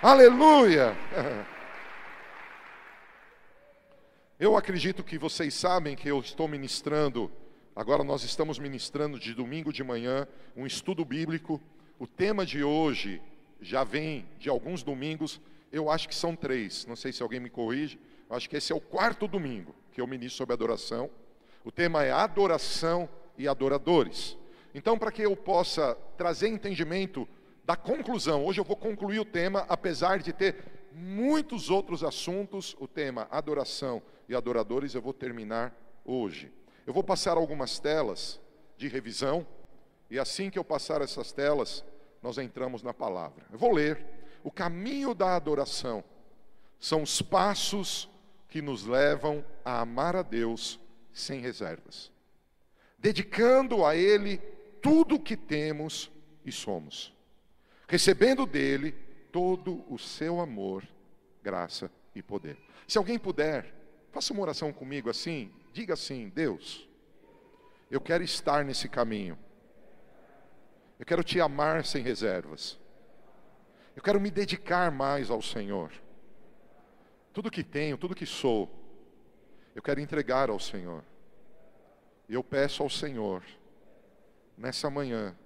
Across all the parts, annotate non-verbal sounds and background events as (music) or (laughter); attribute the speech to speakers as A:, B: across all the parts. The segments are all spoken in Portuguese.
A: Aleluia! (laughs) Eu acredito que vocês sabem que eu estou ministrando, agora nós estamos ministrando de domingo de manhã, um estudo bíblico. O tema de hoje já vem de alguns domingos, eu acho que são três, não sei se alguém me corrige, acho que esse é o quarto domingo que eu ministro sobre adoração. O tema é adoração e adoradores. Então, para que eu possa trazer entendimento da conclusão, hoje eu vou concluir o tema, apesar de ter muitos outros assuntos, o tema adoração e adoradores eu vou terminar hoje. Eu vou passar algumas telas de revisão, e assim que eu passar essas telas, nós entramos na palavra. Eu vou ler. O caminho da adoração são os passos que nos levam a amar a Deus sem reservas, dedicando a Ele tudo o que temos e somos, recebendo dele todo o seu amor, graça e poder. Se alguém puder, Faça uma oração comigo assim, diga assim: Deus, eu quero estar nesse caminho. Eu quero te amar sem reservas. Eu quero me dedicar mais ao Senhor. Tudo que tenho, tudo que sou, eu quero entregar ao Senhor. Eu peço ao Senhor, nessa manhã,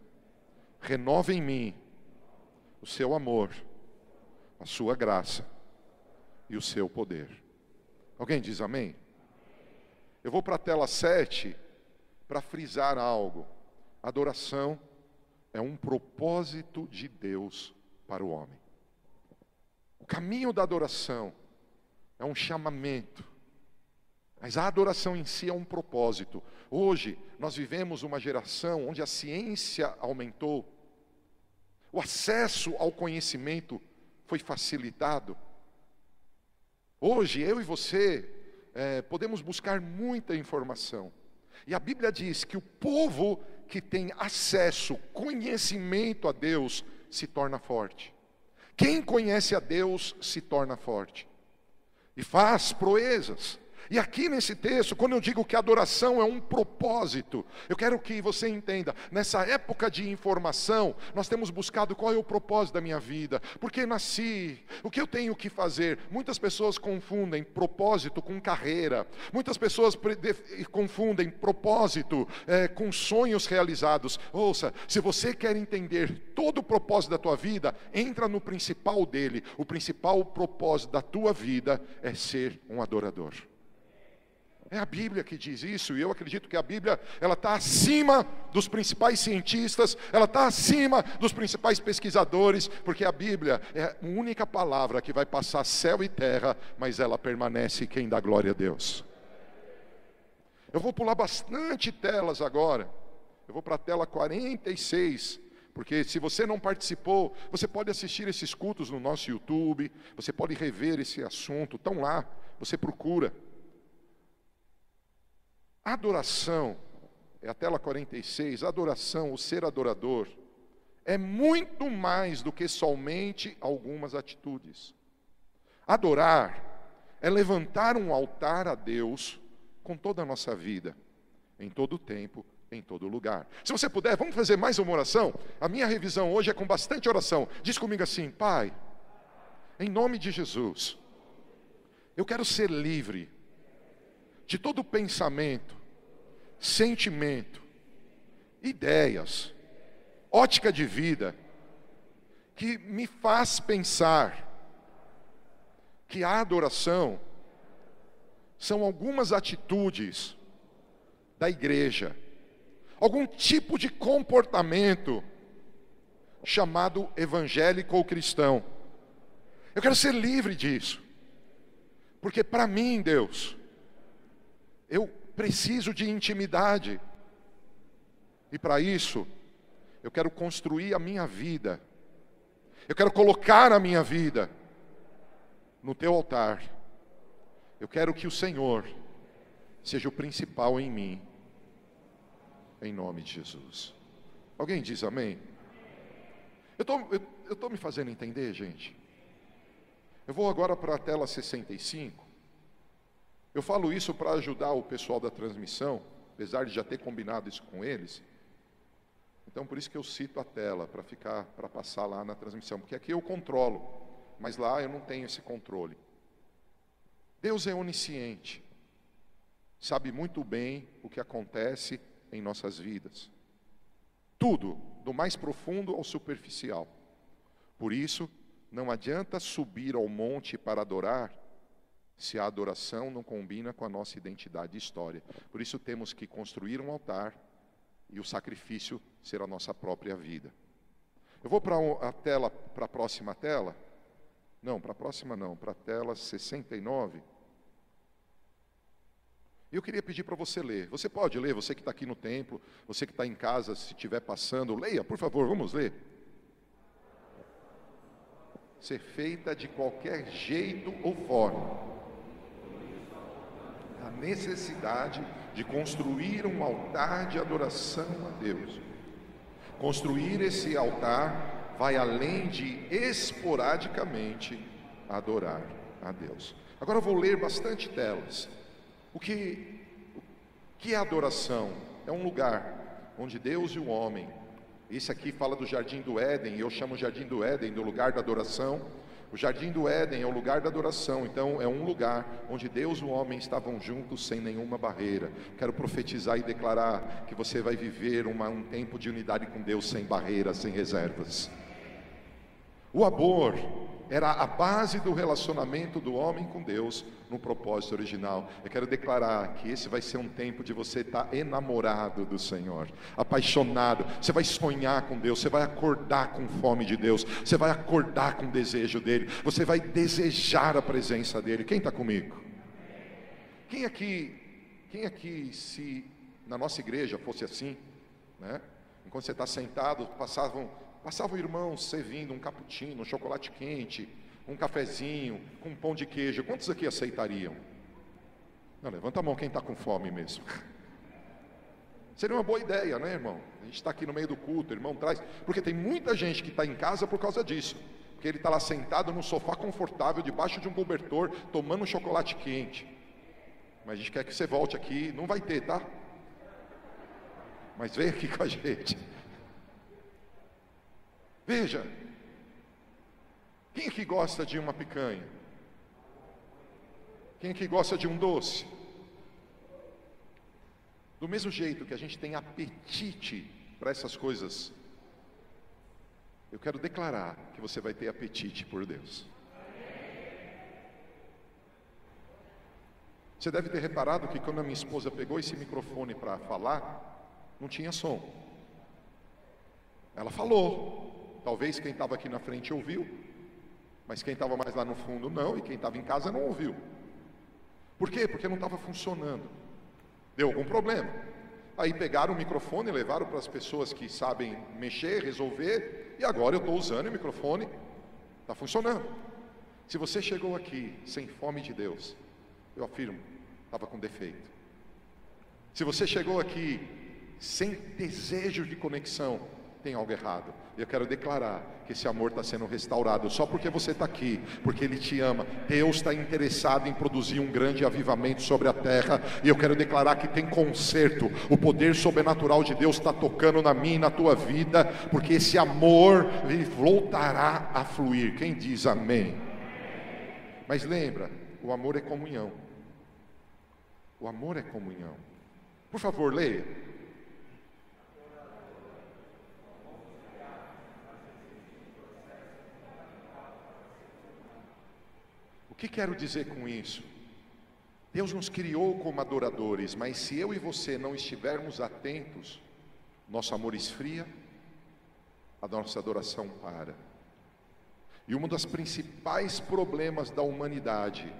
A: renove em mim o seu amor, a sua graça e o seu poder. Alguém diz amém? Eu vou para a tela 7 para frisar algo. Adoração é um propósito de Deus para o homem. O caminho da adoração é um chamamento. Mas a adoração em si é um propósito. Hoje, nós vivemos uma geração onde a ciência aumentou, o acesso ao conhecimento foi facilitado. Hoje, eu e você é, podemos buscar muita informação. E a Bíblia diz que o povo que tem acesso, conhecimento a Deus, se torna forte. Quem conhece a Deus se torna forte. E faz proezas. E aqui nesse texto, quando eu digo que adoração é um propósito, eu quero que você entenda, nessa época de informação, nós temos buscado qual é o propósito da minha vida, por que nasci, o que eu tenho que fazer. Muitas pessoas confundem propósito com carreira, muitas pessoas confundem propósito é, com sonhos realizados. Ouça, se você quer entender todo o propósito da tua vida, entra no principal dele. O principal propósito da tua vida é ser um adorador. É a Bíblia que diz isso, e eu acredito que a Bíblia ela está acima dos principais cientistas, ela está acima dos principais pesquisadores, porque a Bíblia é a única palavra que vai passar céu e terra, mas ela permanece quem dá glória a Deus. Eu vou pular bastante telas agora. Eu vou para a tela 46, porque se você não participou, você pode assistir esses cultos no nosso YouTube, você pode rever esse assunto, estão lá, você procura. Adoração, é a tela 46, adoração, o ser adorador, é muito mais do que somente algumas atitudes. Adorar é levantar um altar a Deus com toda a nossa vida, em todo tempo, em todo lugar. Se você puder, vamos fazer mais uma oração? A minha revisão hoje é com bastante oração. Diz comigo assim: Pai, em nome de Jesus, eu quero ser livre de todo pensamento, sentimento, ideias, ótica de vida, que me faz pensar que a adoração são algumas atitudes da igreja, algum tipo de comportamento chamado evangélico ou cristão. Eu quero ser livre disso. Porque para mim, Deus, eu preciso de intimidade. E para isso, eu quero construir a minha vida. Eu quero colocar a minha vida no teu altar. Eu quero que o Senhor seja o principal em mim. Em nome de Jesus. Alguém diz amém? Eu tô, estou me fazendo entender, gente? Eu vou agora para a tela 65. Eu falo isso para ajudar o pessoal da transmissão, apesar de já ter combinado isso com eles. Então, por isso que eu cito a tela, para ficar, para passar lá na transmissão, porque aqui eu controlo. mas lá eu não tenho esse controle. Deus é onisciente, sabe muito bem o que acontece em nossas vidas. Tudo, do mais profundo ao superficial. Por isso, não adianta subir ao monte para adorar se a adoração não combina com a nossa identidade e história. Por isso temos que construir um altar e o sacrifício ser a nossa própria vida. Eu vou para a tela, para a próxima tela. Não, para a próxima não, para a tela 69. Eu queria pedir para você ler. Você pode ler, você que está aqui no templo, você que está em casa, se estiver passando, leia, por favor, vamos ler. Ser feita de qualquer jeito ou forma. Necessidade de construir um altar de adoração a Deus. Construir esse altar vai além de esporadicamente adorar a Deus. Agora eu vou ler bastante telas. O que, o que é adoração? É um lugar onde Deus e o homem, esse aqui fala do jardim do Éden, eu chamo o jardim do Éden do lugar da adoração o jardim do Éden é o lugar da adoração, então é um lugar onde Deus e o homem estavam juntos sem nenhuma barreira. Quero profetizar e declarar que você vai viver uma, um tempo de unidade com Deus sem barreiras, sem reservas. O amor era a base do relacionamento do homem com Deus no propósito original. Eu quero declarar que esse vai ser um tempo de você estar enamorado do Senhor, apaixonado. Você vai sonhar com Deus, você vai acordar com fome de Deus, você vai acordar com desejo dele, você vai desejar a presença dele. Quem está comigo? Quem aqui, quem aqui, se na nossa igreja fosse assim, né? Enquanto você está sentado, passavam Passavam irmãos servindo um cappuccino, um chocolate quente, um cafezinho, com um pão de queijo. Quantos aqui aceitariam? Não, levanta a mão quem está com fome mesmo. (laughs) Seria uma boa ideia, né, irmão? A gente está aqui no meio do culto, irmão traz. Porque tem muita gente que está em casa por causa disso. Porque ele está lá sentado num sofá confortável, debaixo de um cobertor, tomando um chocolate quente. Mas a gente quer que você volte aqui. Não vai ter, tá? Mas vem aqui com a gente. Veja, quem que gosta de uma picanha? Quem que gosta de um doce? Do mesmo jeito que a gente tem apetite para essas coisas, eu quero declarar que você vai ter apetite por Deus. Você deve ter reparado que quando a minha esposa pegou esse microfone para falar, não tinha som. Ela falou, Talvez quem estava aqui na frente ouviu, mas quem estava mais lá no fundo não, e quem estava em casa não ouviu. Por quê? Porque não estava funcionando. Deu algum problema. Aí pegaram o microfone, levaram para as pessoas que sabem mexer, resolver, e agora eu estou usando o microfone, está funcionando. Se você chegou aqui sem fome de Deus, eu afirmo, estava com defeito. Se você chegou aqui sem desejo de conexão, tem algo errado. Eu quero declarar que esse amor está sendo restaurado só porque você está aqui, porque Ele te ama. Deus está interessado em produzir um grande avivamento sobre a terra, e eu quero declarar que tem conserto. O poder sobrenatural de Deus está tocando na minha e na tua vida, porque esse amor voltará a fluir. Quem diz amém? Mas lembra, o amor é comunhão. O amor é comunhão. Por favor, leia. Que quero dizer com isso? Deus nos criou como adoradores, mas se eu e você não estivermos atentos, nosso amor esfria, a nossa adoração para. E um dos principais problemas da humanidade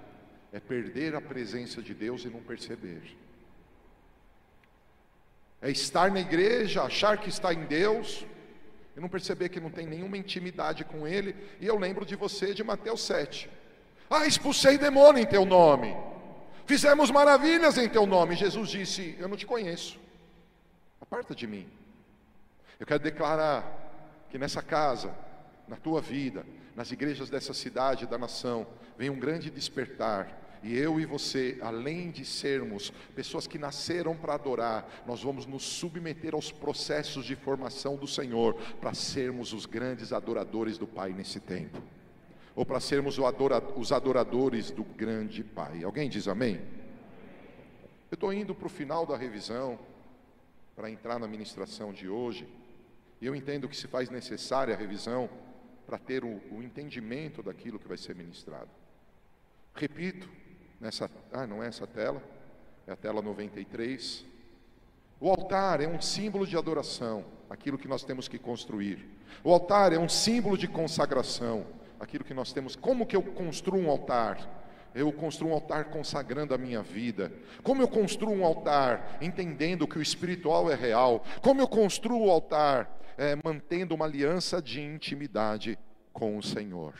A: é perder a presença de Deus e não perceber. É estar na igreja, achar que está em Deus, e não perceber que não tem nenhuma intimidade com Ele. E eu lembro de você de Mateus 7. Ah, expulsei demônio em teu nome. Fizemos maravilhas em teu nome. Jesus disse: Eu não te conheço. Aparta de mim. Eu quero declarar que nessa casa, na tua vida, nas igrejas dessa cidade, da nação, vem um grande despertar. E eu e você, além de sermos pessoas que nasceram para adorar, nós vamos nos submeter aos processos de formação do Senhor para sermos os grandes adoradores do Pai nesse tempo. Ou para sermos os adoradores do grande Pai. Alguém diz amém? Eu estou indo para o final da revisão, para entrar na ministração de hoje, e eu entendo que se faz necessária a revisão para ter o, o entendimento daquilo que vai ser ministrado. Repito, nessa, ah, não é essa tela, é a tela 93. O altar é um símbolo de adoração, aquilo que nós temos que construir. O altar é um símbolo de consagração, aquilo que nós temos. Como que eu construo um altar? Eu construo um altar consagrando a minha vida. Como eu construo um altar entendendo que o espiritual é real? Como eu construo o altar é, mantendo uma aliança de intimidade com o Senhor?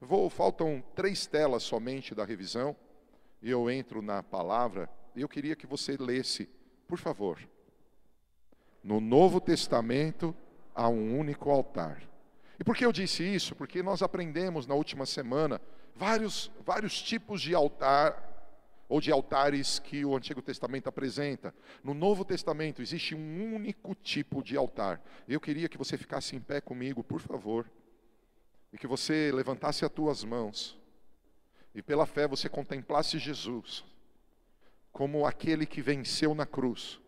A: Vou, faltam três telas somente da revisão e eu entro na palavra. Eu queria que você lesse, por favor. No Novo Testamento há um único altar. E por que eu disse isso? Porque nós aprendemos na última semana vários, vários tipos de altar ou de altares que o Antigo Testamento apresenta. No Novo Testamento existe um único tipo de altar. Eu queria que você ficasse em pé comigo, por favor, e que você levantasse as tuas mãos e pela fé você contemplasse Jesus como aquele que venceu na cruz,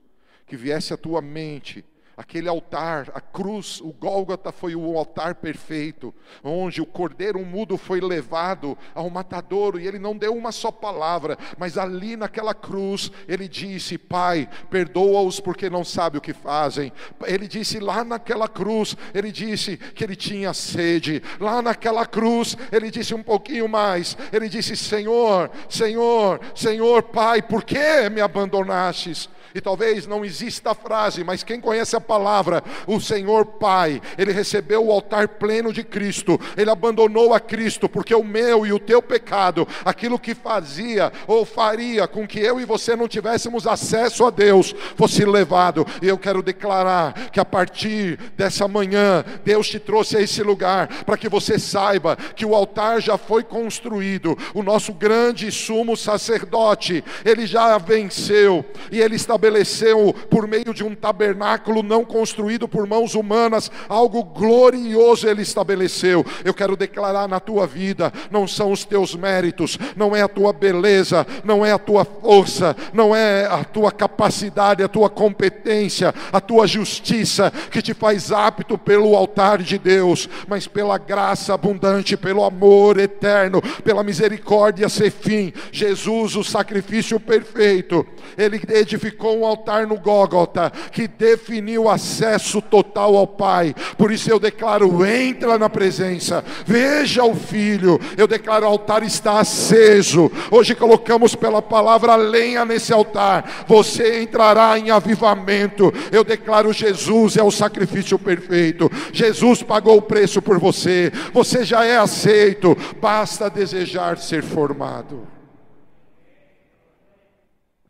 A: que viesse à tua mente Aquele altar, a cruz, o Gólgota foi o altar perfeito, onde o cordeiro mudo foi levado ao matadouro e ele não deu uma só palavra, mas ali naquela cruz ele disse: Pai, perdoa-os porque não sabem o que fazem. Ele disse lá naquela cruz, ele disse que ele tinha sede. Lá naquela cruz, ele disse um pouquinho mais: Ele disse: Senhor, Senhor, Senhor, Pai, por que me abandonastes? E talvez não exista a frase, mas quem conhece a palavra, o Senhor Pai, ele recebeu o altar pleno de Cristo, ele abandonou a Cristo, porque o meu e o teu pecado, aquilo que fazia ou faria com que eu e você não tivéssemos acesso a Deus, fosse levado. E eu quero declarar que a partir dessa manhã, Deus te trouxe a esse lugar para que você saiba que o altar já foi construído, o nosso grande sumo sacerdote, ele já venceu e ele está estabeleceu por meio de um tabernáculo não construído por mãos humanas, algo glorioso ele estabeleceu. Eu quero declarar na tua vida: não são os teus méritos, não é a tua beleza, não é a tua força, não é a tua capacidade, a tua competência, a tua justiça que te faz apto pelo altar de Deus, mas pela graça abundante, pelo amor eterno, pela misericórdia sem fim. Jesus, o sacrifício perfeito, ele edificou um altar no Gólgota que definiu acesso total ao Pai. Por isso eu declaro: entra na presença, veja o Filho. Eu declaro: o altar está aceso. Hoje colocamos pela palavra lenha nesse altar. Você entrará em avivamento. Eu declaro: Jesus é o sacrifício perfeito. Jesus pagou o preço por você. Você já é aceito. Basta desejar ser formado.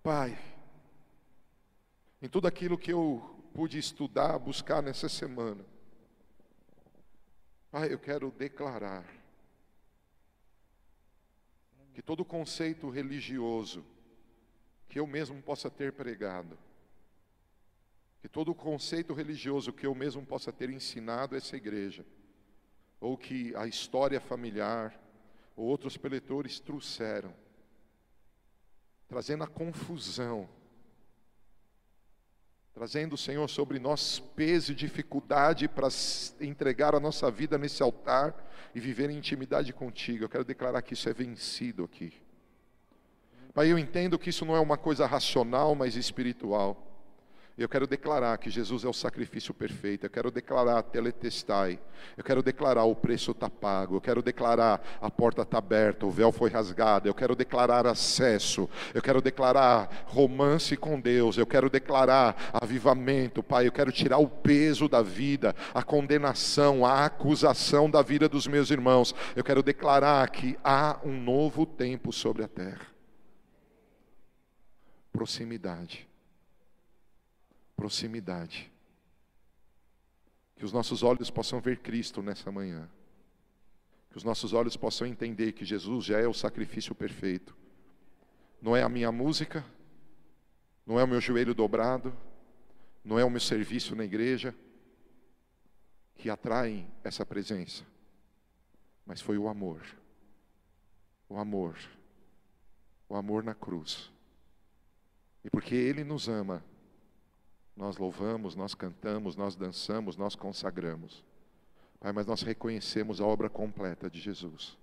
A: Pai em tudo aquilo que eu pude estudar, buscar nessa semana. Pai, eu quero declarar que todo conceito religioso que eu mesmo possa ter pregado, que todo conceito religioso que eu mesmo possa ter ensinado essa igreja, ou que a história familiar, ou outros preletores trouxeram, trazendo a confusão, trazendo, Senhor, sobre nós peso e dificuldade para entregar a nossa vida nesse altar e viver em intimidade contigo. Eu quero declarar que isso é vencido aqui. Pai, eu entendo que isso não é uma coisa racional, mas espiritual. Eu quero declarar que Jesus é o sacrifício perfeito. Eu quero declarar teletestai. Eu quero declarar o preço está pago. Eu quero declarar a porta está aberta, o véu foi rasgado. Eu quero declarar acesso. Eu quero declarar romance com Deus. Eu quero declarar avivamento, Pai. Eu quero tirar o peso da vida, a condenação, a acusação da vida dos meus irmãos. Eu quero declarar que há um novo tempo sobre a terra. Proximidade proximidade. Que os nossos olhos possam ver Cristo nessa manhã. Que os nossos olhos possam entender que Jesus já é o sacrifício perfeito. Não é a minha música, não é o meu joelho dobrado, não é o meu serviço na igreja que atraem essa presença. mas foi o amor. O amor. O amor na cruz. E porque Ele nos ama, nós louvamos, nós cantamos, nós dançamos, nós consagramos. Pai, mas nós reconhecemos a obra completa de Jesus.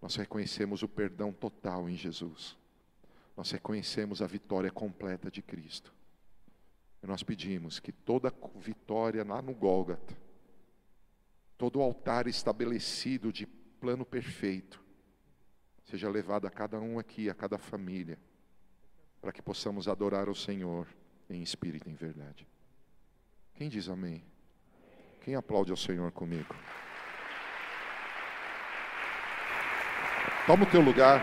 A: Nós reconhecemos o perdão total em Jesus. Nós reconhecemos a vitória completa de Cristo. E nós pedimos que toda vitória lá no Gólgota, todo altar estabelecido de plano perfeito, seja levado a cada um aqui, a cada família, para que possamos adorar o Senhor em espírito e em verdade. Quem diz amém? Quem aplaude ao Senhor comigo? Toma o teu lugar.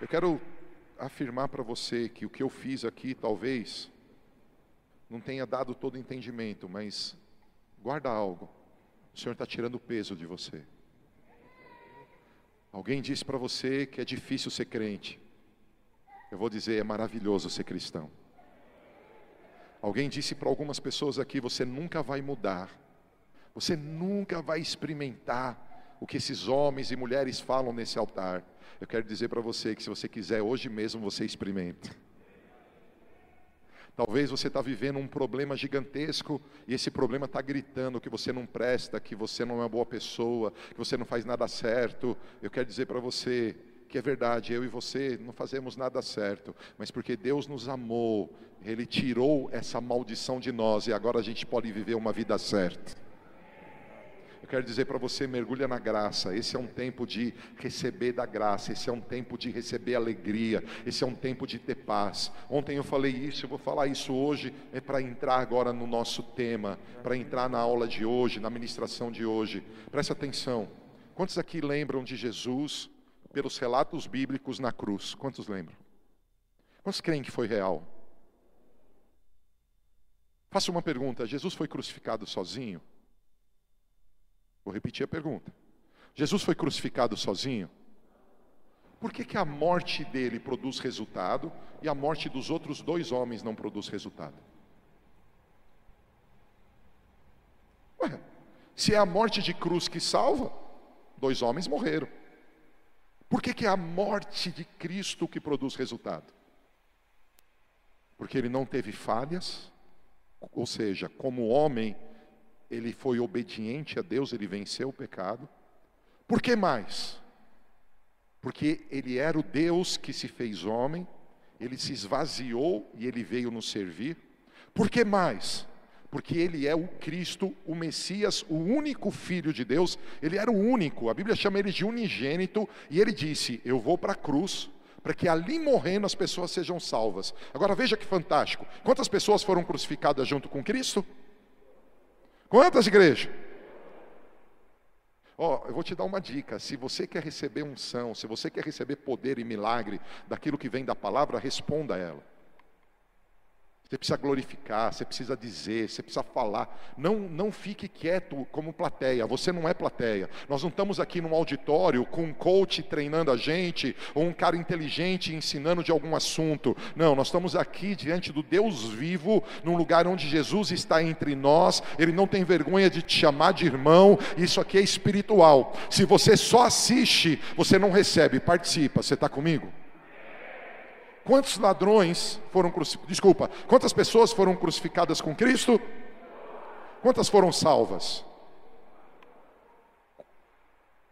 A: Eu quero afirmar para você que o que eu fiz aqui talvez não tenha dado todo entendimento, mas guarda algo. O Senhor está tirando o peso de você. Alguém disse para você que é difícil ser crente. Eu vou dizer, é maravilhoso ser cristão. Alguém disse para algumas pessoas aqui: você nunca vai mudar, você nunca vai experimentar o que esses homens e mulheres falam nesse altar. Eu quero dizer para você que se você quiser, hoje mesmo você experimenta. Talvez você está vivendo um problema gigantesco e esse problema está gritando que você não presta, que você não é uma boa pessoa, que você não faz nada certo. Eu quero dizer para você que é verdade, eu e você não fazemos nada certo, mas porque Deus nos amou, Ele tirou essa maldição de nós e agora a gente pode viver uma vida certa. Eu quero dizer para você, mergulha na graça. Esse é um tempo de receber da graça, esse é um tempo de receber alegria, esse é um tempo de ter paz. Ontem eu falei isso, eu vou falar isso hoje, é para entrar agora no nosso tema, para entrar na aula de hoje, na ministração de hoje. Preste atenção. Quantos aqui lembram de Jesus pelos relatos bíblicos na cruz? Quantos lembram? Quantos creem que foi real? Faça uma pergunta: Jesus foi crucificado sozinho? Vou repetir a pergunta. Jesus foi crucificado sozinho? Por que, que a morte dele produz resultado e a morte dos outros dois homens não produz resultado? Ué, se é a morte de cruz que salva, dois homens morreram. Por que, que é a morte de Cristo que produz resultado? Porque ele não teve falhas, ou seja, como homem, ele foi obediente a Deus, ele venceu o pecado. Por que mais? Porque ele era o Deus que se fez homem, ele se esvaziou e ele veio nos servir. Por que mais? Porque ele é o Cristo, o Messias, o único filho de Deus, ele era o único, a Bíblia chama ele de unigênito, e ele disse: Eu vou para a cruz, para que ali morrendo as pessoas sejam salvas. Agora veja que fantástico: quantas pessoas foram crucificadas junto com Cristo? Quantas igrejas? Ó, oh, eu vou te dar uma dica. Se você quer receber unção, se você quer receber poder e milagre daquilo que vem da palavra, responda a ela. Você precisa glorificar, você precisa dizer, você precisa falar. Não, não fique quieto como plateia. Você não é plateia. Nós não estamos aqui num auditório com um coach treinando a gente ou um cara inteligente ensinando de algum assunto. Não, nós estamos aqui diante do Deus vivo, num lugar onde Jesus está entre nós. Ele não tem vergonha de te chamar de irmão. Isso aqui é espiritual. Se você só assiste, você não recebe. Participa. Você está comigo? Quantos ladrões foram crucificados? Desculpa, quantas pessoas foram crucificadas com Cristo? Quantas foram salvas?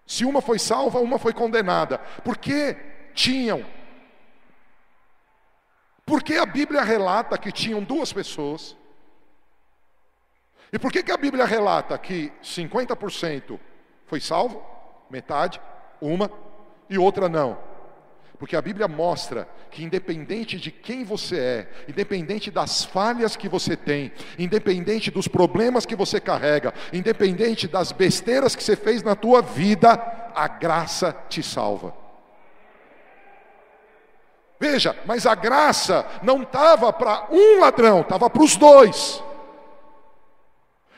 A: Se uma foi salva, uma foi condenada. Porque tinham. Porque a Bíblia relata que tinham duas pessoas. E por que, que a Bíblia relata que 50% foi salvo, metade, uma, e outra não? Porque a Bíblia mostra que, independente de quem você é, independente das falhas que você tem, independente dos problemas que você carrega, independente das besteiras que você fez na tua vida, a graça te salva. Veja, mas a graça não estava para um ladrão, estava para os dois.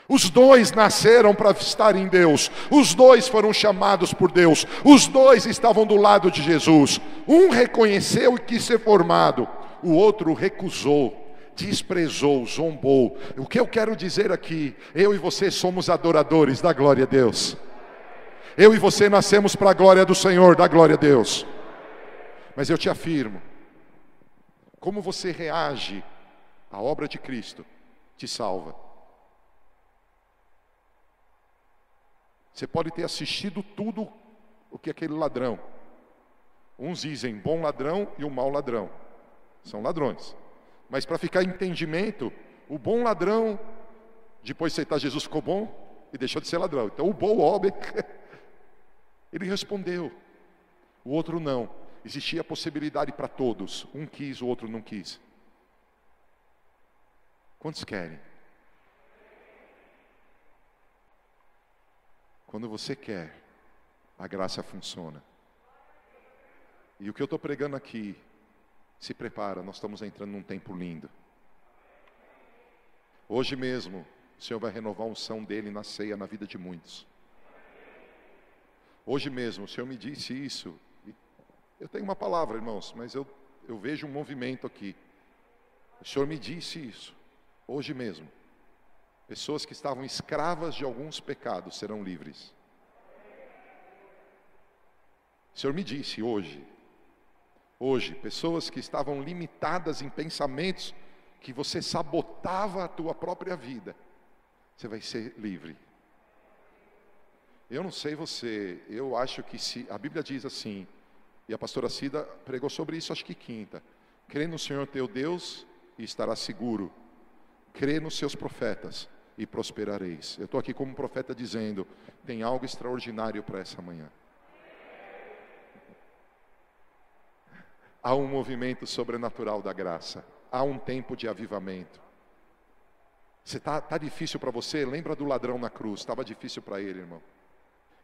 A: Os dois nasceram para estar em Deus, os dois foram chamados por Deus, os dois estavam do lado de Jesus. Um reconheceu e quis ser formado, o outro recusou desprezou, zombou. O que eu quero dizer aqui, eu e você somos adoradores da glória a Deus. Eu e você nascemos para a glória do Senhor, da glória a Deus. Mas eu te afirmo, como você reage à obra de Cristo te salva. Você pode ter assistido tudo o que aquele ladrão. Uns dizem bom ladrão e o mau ladrão. São ladrões. Mas para ficar entendimento, o bom ladrão, depois de aceitar Jesus, ficou bom e deixou de ser ladrão. Então o bom homem, (laughs) ele respondeu. O outro não. Existia a possibilidade para todos. Um quis, o outro não quis. Quantos querem? Quando você quer, a graça funciona. E o que eu estou pregando aqui, se prepara, nós estamos entrando num tempo lindo. Hoje mesmo, o Senhor vai renovar a unção dele na ceia na vida de muitos. Hoje mesmo, o Senhor me disse isso. Eu tenho uma palavra, irmãos, mas eu, eu vejo um movimento aqui. O Senhor me disse isso, hoje mesmo. Pessoas que estavam escravas de alguns pecados serão livres. O Senhor me disse hoje, hoje, pessoas que estavam limitadas em pensamentos que você sabotava a tua própria vida, você vai ser livre. Eu não sei você, eu acho que se a Bíblia diz assim, e a pastora Cida pregou sobre isso, acho que quinta. Crê no Senhor teu Deus e estará seguro. Crê nos seus profetas e prosperareis. Eu estou aqui como profeta dizendo: tem algo extraordinário para essa manhã. Há um movimento sobrenatural da graça. Há um tempo de avivamento. Você tá, tá difícil para você? Lembra do ladrão na cruz? Estava difícil para ele, irmão.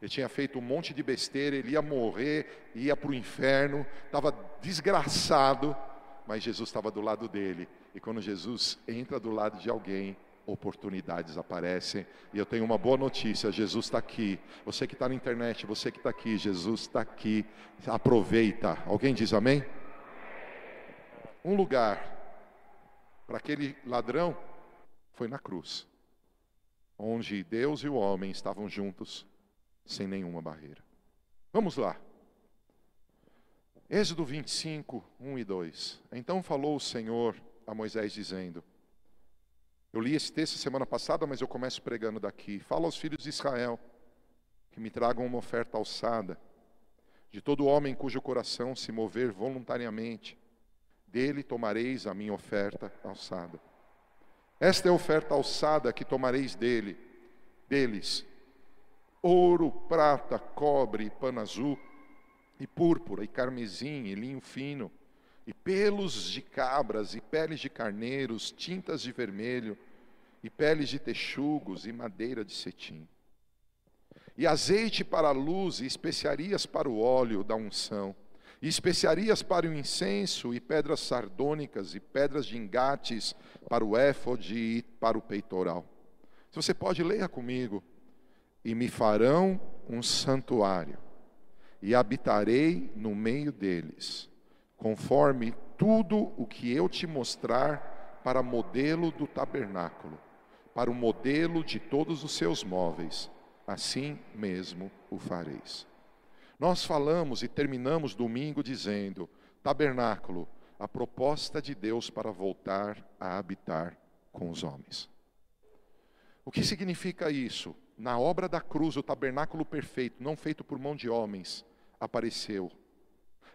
A: Ele tinha feito um monte de besteira, ele ia morrer, ia para o inferno, estava desgraçado, mas Jesus estava do lado dele. E quando Jesus entra do lado de alguém, oportunidades aparecem. E eu tenho uma boa notícia: Jesus está aqui. Você que está na internet, você que está aqui, Jesus está aqui. Aproveita. Alguém diz amém? Um lugar para aquele ladrão foi na cruz, onde Deus e o homem estavam juntos sem nenhuma barreira. Vamos lá. Êxodo 25, 1 e 2. Então falou o Senhor a Moisés, dizendo: Eu li esse texto semana passada, mas eu começo pregando daqui. Fala aos filhos de Israel que me tragam uma oferta alçada, de todo homem cujo coração se mover voluntariamente, dele tomareis a minha oferta alçada. Esta é a oferta alçada que tomareis dele, deles, ouro, prata, cobre, pano azul, e púrpura, e carmesim, e linho fino, e pelos de cabras, e peles de carneiros, tintas de vermelho, e peles de texugos, e madeira de cetim. E azeite para a luz, e especiarias para o óleo da unção, e especiarias para o incenso, e pedras sardônicas, e pedras de engates para o éfode e para o peitoral. Se você pode, leia comigo e me farão um santuário, e habitarei no meio deles, conforme tudo o que eu te mostrar para modelo do tabernáculo, para o modelo de todos os seus móveis, assim mesmo o fareis. Nós falamos e terminamos domingo dizendo: tabernáculo, a proposta de Deus para voltar a habitar com os homens. O que significa isso? Na obra da cruz, o tabernáculo perfeito, não feito por mão de homens, apareceu.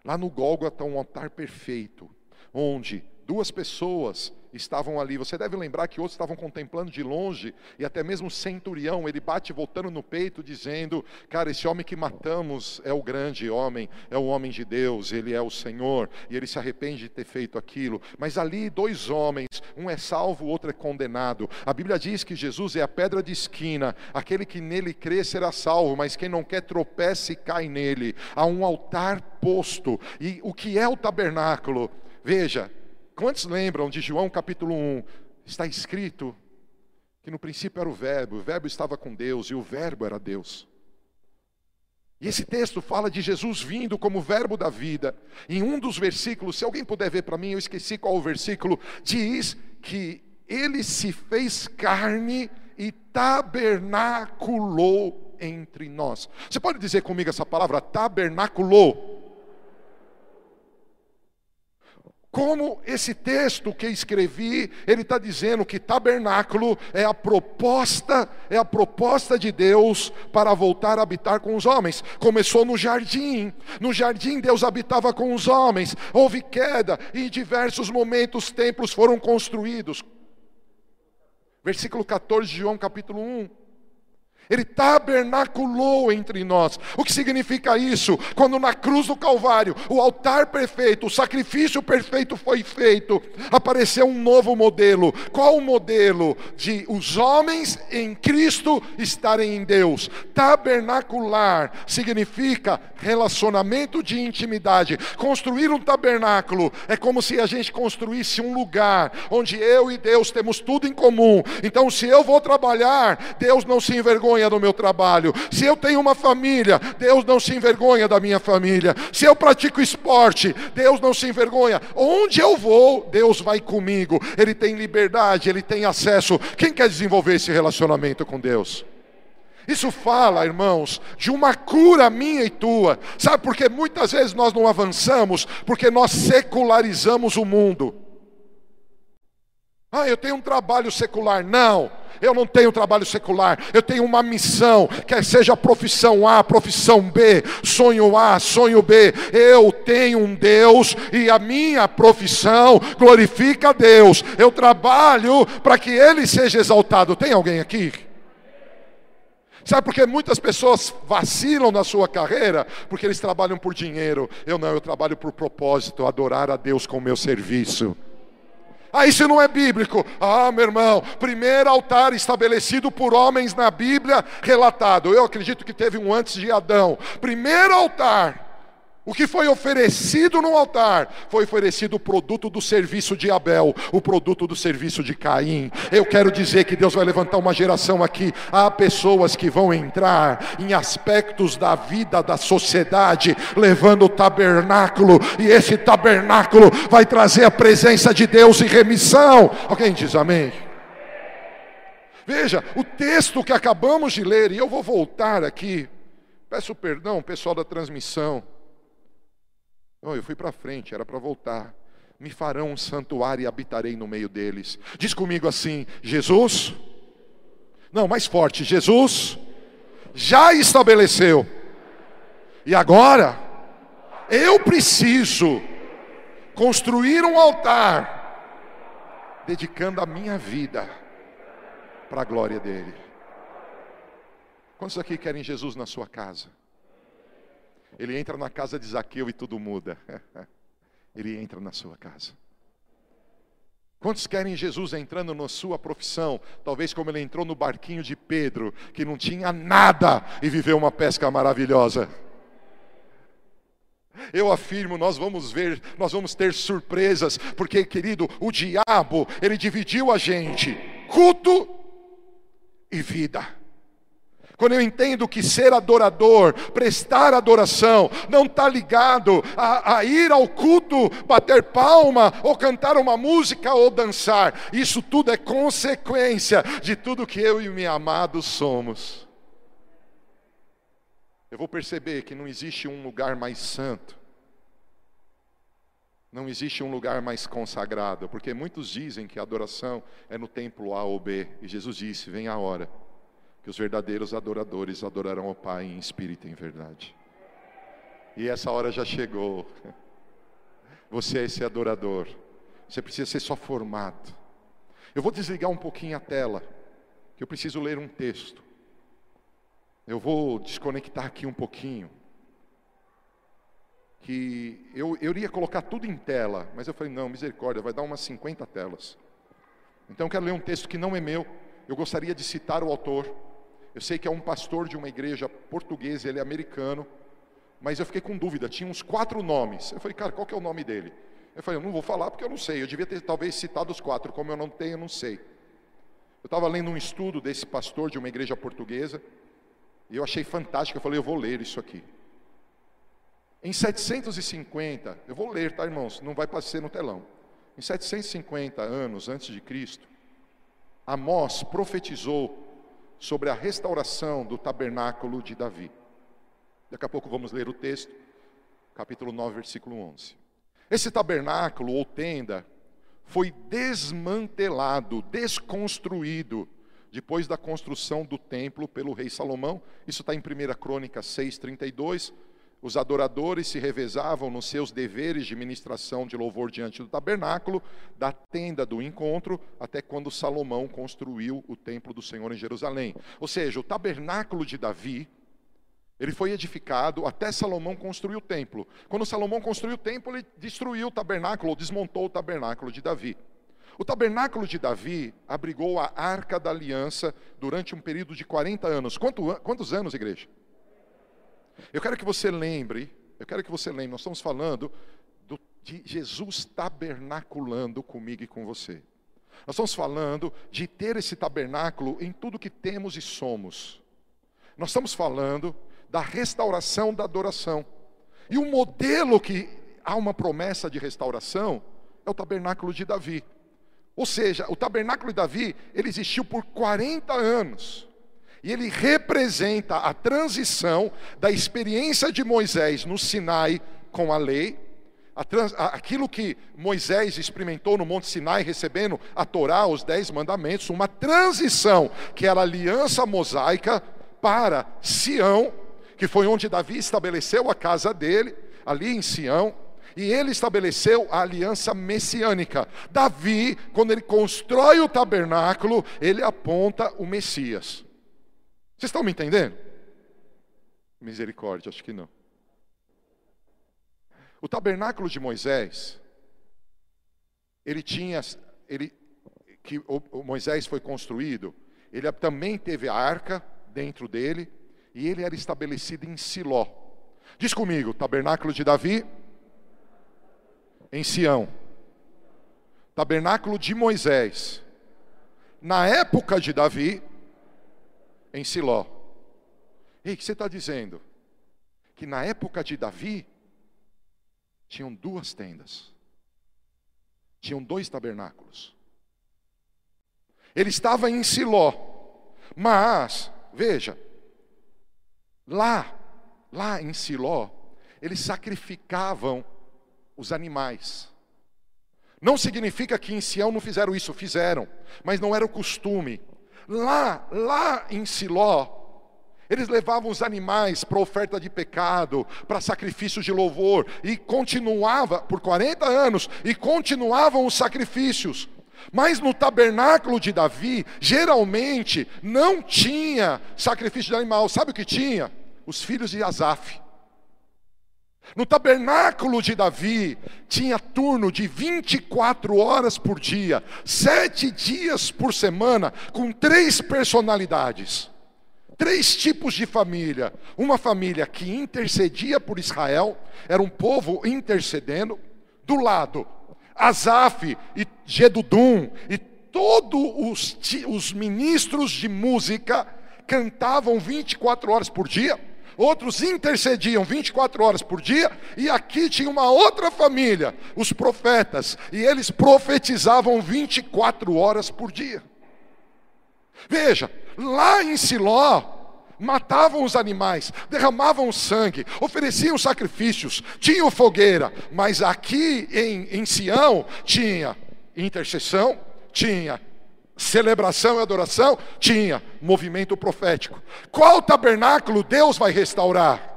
A: Lá no Gólgota, um altar perfeito, onde duas pessoas estavam ali. Você deve lembrar que outros estavam contemplando de longe, e até mesmo o centurião, ele bate voltando no peito, dizendo: Cara, esse homem que matamos é o grande homem, é o homem de Deus, ele é o Senhor, e ele se arrepende de ter feito aquilo. Mas ali, dois homens, um é salvo, o outro é condenado. A Bíblia diz que Jesus é a pedra de esquina, aquele que nele crê será salvo, mas quem não quer tropece e cai nele. Há um altar posto, e o que é o tabernáculo? Veja, Quantos lembram de João capítulo 1? Está escrito que no princípio era o Verbo, o Verbo estava com Deus e o Verbo era Deus. E esse texto fala de Jesus vindo como Verbo da vida. Em um dos versículos, se alguém puder ver para mim, eu esqueci qual o versículo, diz que ele se fez carne e tabernaculou entre nós. Você pode dizer comigo essa palavra? Tabernaculou. Como esse texto que escrevi, ele está dizendo que tabernáculo é a proposta, é a proposta de Deus para voltar a habitar com os homens. Começou no jardim. No jardim Deus habitava com os homens. Houve queda e em diversos momentos templos foram construídos. Versículo 14 de João capítulo 1. Ele tabernaculou entre nós. O que significa isso? Quando na cruz do Calvário, o altar perfeito, o sacrifício perfeito foi feito, apareceu um novo modelo. Qual o modelo? De os homens em Cristo estarem em Deus. Tabernacular significa relacionamento de intimidade. Construir um tabernáculo é como se a gente construísse um lugar onde eu e Deus temos tudo em comum. Então, se eu vou trabalhar, Deus não se envergonha envergonha do meu trabalho. Se eu tenho uma família, Deus não se envergonha da minha família. Se eu pratico esporte, Deus não se envergonha. Onde eu vou, Deus vai comigo. Ele tem liberdade, ele tem acesso. Quem quer desenvolver esse relacionamento com Deus? Isso fala, irmãos, de uma cura minha e tua. Sabe por que muitas vezes nós não avançamos? Porque nós secularizamos o mundo. Ah, eu tenho um trabalho secular. Não, eu não tenho trabalho secular. Eu tenho uma missão, quer seja profissão A, profissão B, sonho A, sonho B. Eu tenho um Deus e a minha profissão glorifica a Deus. Eu trabalho para que Ele seja exaltado. Tem alguém aqui? Sabe por que muitas pessoas vacilam na sua carreira? Porque eles trabalham por dinheiro. Eu não, eu trabalho por propósito, adorar a Deus com o meu serviço. Ah, isso não é bíblico. Ah, meu irmão, primeiro altar estabelecido por homens na Bíblia, relatado. Eu acredito que teve um antes de Adão. Primeiro altar o que foi oferecido no altar foi oferecido o produto do serviço de Abel, o produto do serviço de Caim. Eu quero dizer que Deus vai levantar uma geração aqui. Há pessoas que vão entrar em aspectos da vida da sociedade, levando o tabernáculo, e esse tabernáculo vai trazer a presença de Deus e remissão. Alguém diz amém? Veja, o texto que acabamos de ler, e eu vou voltar aqui. Peço perdão, pessoal da transmissão. Não, eu fui para frente, era para voltar. Me farão um santuário e habitarei no meio deles. Diz comigo assim: Jesus, não, mais forte, Jesus já estabeleceu. E agora, eu preciso construir um altar, dedicando a minha vida para a glória dele. Quantos aqui querem Jesus na sua casa? Ele entra na casa de Zaqueu e tudo muda. (laughs) Ele entra na sua casa. Quantos querem Jesus entrando na sua profissão? Talvez como ele entrou no barquinho de Pedro, que não tinha nada e viveu uma pesca maravilhosa. Eu afirmo, nós vamos ver, nós vamos ter surpresas, porque, querido, o diabo, ele dividiu a gente, culto e vida. Quando eu entendo que ser adorador, prestar adoração, não está ligado a, a, ir ao culto, bater palma, ou cantar uma música, ou dançar. Isso tudo é consequência de tudo que eu e meu amado somos. Eu vou perceber que não existe um lugar mais santo, não existe um lugar mais consagrado, porque muitos dizem que a adoração é no templo A ou B, e Jesus disse: vem a hora que os verdadeiros adoradores adorarão ao Pai em espírito e em verdade. E essa hora já chegou. (laughs) Você é esse adorador. Você precisa ser só formado. Eu vou desligar um pouquinho a tela, que eu preciso ler um texto. Eu vou desconectar aqui um pouquinho. Que eu, eu iria colocar tudo em tela, mas eu falei, não, misericórdia, vai dar umas 50 telas. Então eu quero ler um texto que não é meu. Eu gostaria de citar o autor. Eu sei que é um pastor de uma igreja portuguesa, ele é americano, mas eu fiquei com dúvida, tinha uns quatro nomes. Eu falei, cara, qual que é o nome dele? Eu falei, eu não vou falar porque eu não sei. Eu devia ter talvez citado os quatro, como eu não tenho, eu não sei. Eu estava lendo um estudo desse pastor de uma igreja portuguesa, e eu achei fantástico. Eu falei, eu vou ler isso aqui. Em 750, eu vou ler, tá, irmãos? Não vai passar no telão. Em 750 anos antes de Cristo, Amós profetizou sobre a restauração do tabernáculo de Davi. Daqui a pouco vamos ler o texto, capítulo 9, versículo 11. Esse tabernáculo ou tenda foi desmantelado, desconstruído depois da construção do templo pelo rei Salomão. Isso está em 1 Crônica 6,32. Os adoradores se revezavam nos seus deveres de ministração de louvor diante do tabernáculo, da tenda do encontro, até quando Salomão construiu o templo do Senhor em Jerusalém. Ou seja, o tabernáculo de Davi, ele foi edificado até Salomão construir o templo. Quando Salomão construiu o templo, ele destruiu o tabernáculo, ou desmontou o tabernáculo de Davi. O tabernáculo de Davi abrigou a arca da aliança durante um período de 40 anos. Quanto, quantos anos, igreja? Eu quero que você lembre, eu quero que você lembre, nós estamos falando do, de Jesus tabernaculando comigo e com você. Nós estamos falando de ter esse tabernáculo em tudo que temos e somos. Nós estamos falando da restauração da adoração. E o modelo que há uma promessa de restauração é o tabernáculo de Davi. Ou seja, o tabernáculo de Davi, ele existiu por 40 anos. E ele representa a transição da experiência de Moisés no Sinai com a lei, a trans, aquilo que Moisés experimentou no Monte Sinai, recebendo a Torá, os Dez Mandamentos, uma transição que era a aliança mosaica para Sião, que foi onde Davi estabeleceu a casa dele, ali em Sião, e ele estabeleceu a aliança messiânica. Davi, quando ele constrói o tabernáculo, ele aponta o Messias. Vocês estão me entendendo? Misericórdia, acho que não. O tabernáculo de Moisés, ele tinha, ele, que o Moisés foi construído, ele também teve a arca dentro dele, e ele era estabelecido em Siló. Diz comigo, tabernáculo de Davi, em Sião. Tabernáculo de Moisés. Na época de Davi, em Siló. Ei, o que você está dizendo? Que na época de Davi, tinham duas tendas, tinham dois tabernáculos. Ele estava em Siló, mas, veja, lá, lá em Siló, eles sacrificavam os animais. Não significa que em Sião não fizeram isso, fizeram, mas não era o costume. Lá, lá em Siló, eles levavam os animais para oferta de pecado, para sacrifícios de louvor, e continuava por 40 anos, e continuavam os sacrifícios. Mas no tabernáculo de Davi, geralmente não tinha sacrifício de animal. Sabe o que tinha? Os filhos de Asaf. No tabernáculo de Davi tinha turno de 24 horas por dia, sete dias por semana, com três personalidades, três tipos de família. Uma família que intercedia por Israel, era um povo intercedendo, do lado, Asaf e Gedudum e todos os, os ministros de música cantavam 24 horas por dia outros intercediam 24 horas por dia, e aqui tinha uma outra família, os profetas, e eles profetizavam 24 horas por dia. Veja, lá em Siló, matavam os animais, derramavam sangue, ofereciam sacrifícios, tinham fogueira, mas aqui em, em Sião tinha intercessão, tinha celebração e adoração? Tinha movimento profético. Qual tabernáculo Deus vai restaurar?